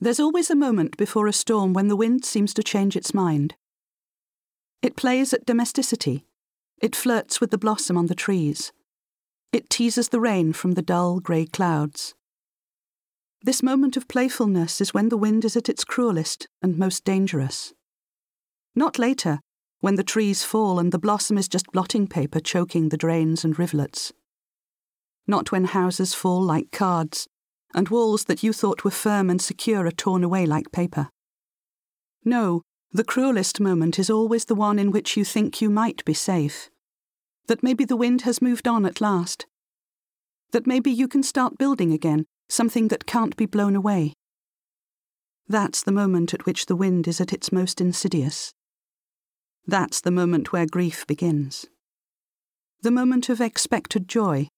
There's always a moment before a storm when the wind seems to change its mind. It plays at domesticity. It flirts with the blossom on the trees. It teases the rain from the dull grey clouds. This moment of playfulness is when the wind is at its cruelest and most dangerous. Not later, when the trees fall and the blossom is just blotting paper choking the drains and rivulets. Not when houses fall like cards and walls that you thought were firm and secure are torn away like paper. No, the cruelest moment is always the one in which you think you might be safe. That maybe the wind has moved on at last. That maybe you can start building again, something that can't be blown away. That's the moment at which the wind is at its most insidious. That's the moment where grief begins. The moment of expected joy.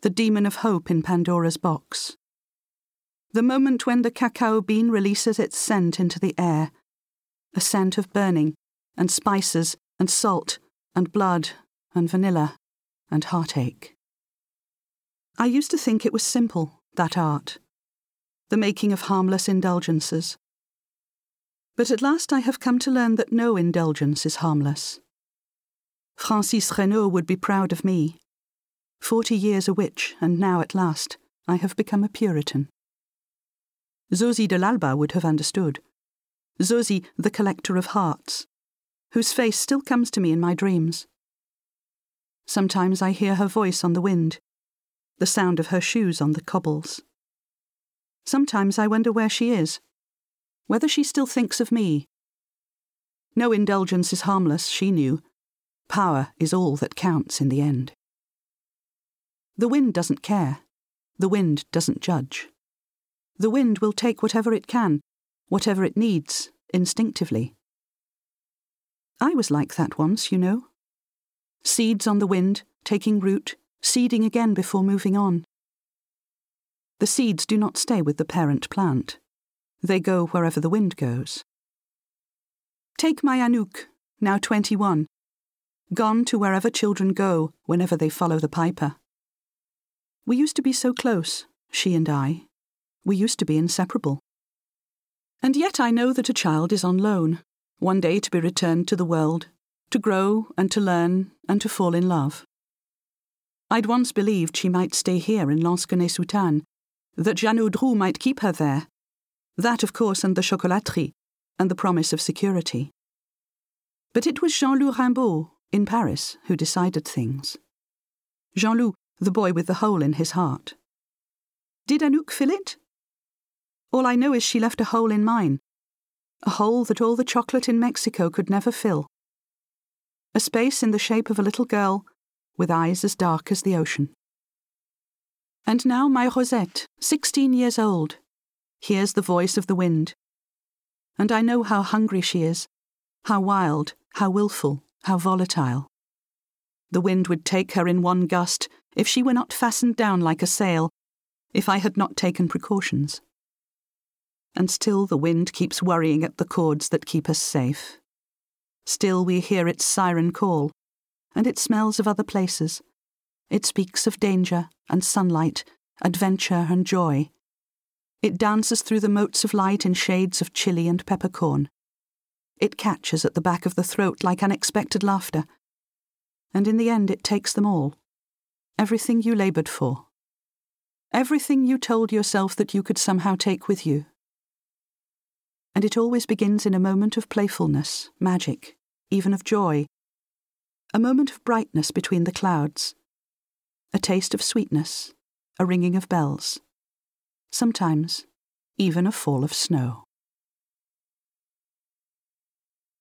The demon of hope in Pandora's box. The moment when the cacao bean releases its scent into the air a scent of burning, and spices, and salt, and blood, and vanilla, and heartache. I used to think it was simple, that art, the making of harmless indulgences. But at last I have come to learn that no indulgence is harmless. Francis Reynaud would be proud of me. Forty years a witch, and now at last I have become a Puritan. Zozie de l'Alba would have understood. Zozie, the collector of hearts, whose face still comes to me in my dreams. Sometimes I hear her voice on the wind, the sound of her shoes on the cobbles. Sometimes I wonder where she is, whether she still thinks of me. No indulgence is harmless, she knew. Power is all that counts in the end. The wind doesn't care. The wind doesn't judge. The wind will take whatever it can, whatever it needs, instinctively. I was like that once, you know. Seeds on the wind, taking root, seeding again before moving on. The seeds do not stay with the parent plant. They go wherever the wind goes. Take my Anouk, now 21, gone to wherever children go whenever they follow the piper. We used to be so close, she and I, we used to be inseparable. And yet I know that a child is on loan, one day to be returned to the world, to grow and to learn and to fall in love. I'd once believed she might stay here in Lansquenet-sous-Tannes, that Jeannot Drou might keep her there. That, of course, and the chocolaterie, and the promise of security. But it was Jean-Loup Rimbault, in Paris, who decided things. Jean-Loup, the boy with the hole in his heart. Did Anouk fill it? All I know is she left a hole in mine, a hole that all the chocolate in Mexico could never fill. A space in the shape of a little girl with eyes as dark as the ocean. And now my Rosette, sixteen years old, hears the voice of the wind. And I know how hungry she is, how wild, how wilful, how volatile. The wind would take her in one gust if she were not fastened down like a sail, if I had not taken precautions and still the wind keeps worrying at the cords that keep us safe. Still we hear its siren call, and it smells of other places. It speaks of danger and sunlight, adventure and joy. It dances through the motes of light in shades of chili and peppercorn. It catches at the back of the throat like unexpected laughter. And in the end, it takes them all. Everything you laboured for. Everything you told yourself that you could somehow take with you and it always begins in a moment of playfulness, magic, even of joy. A moment of brightness between the clouds. A taste of sweetness, a ringing of bells. Sometimes, even a fall of snow.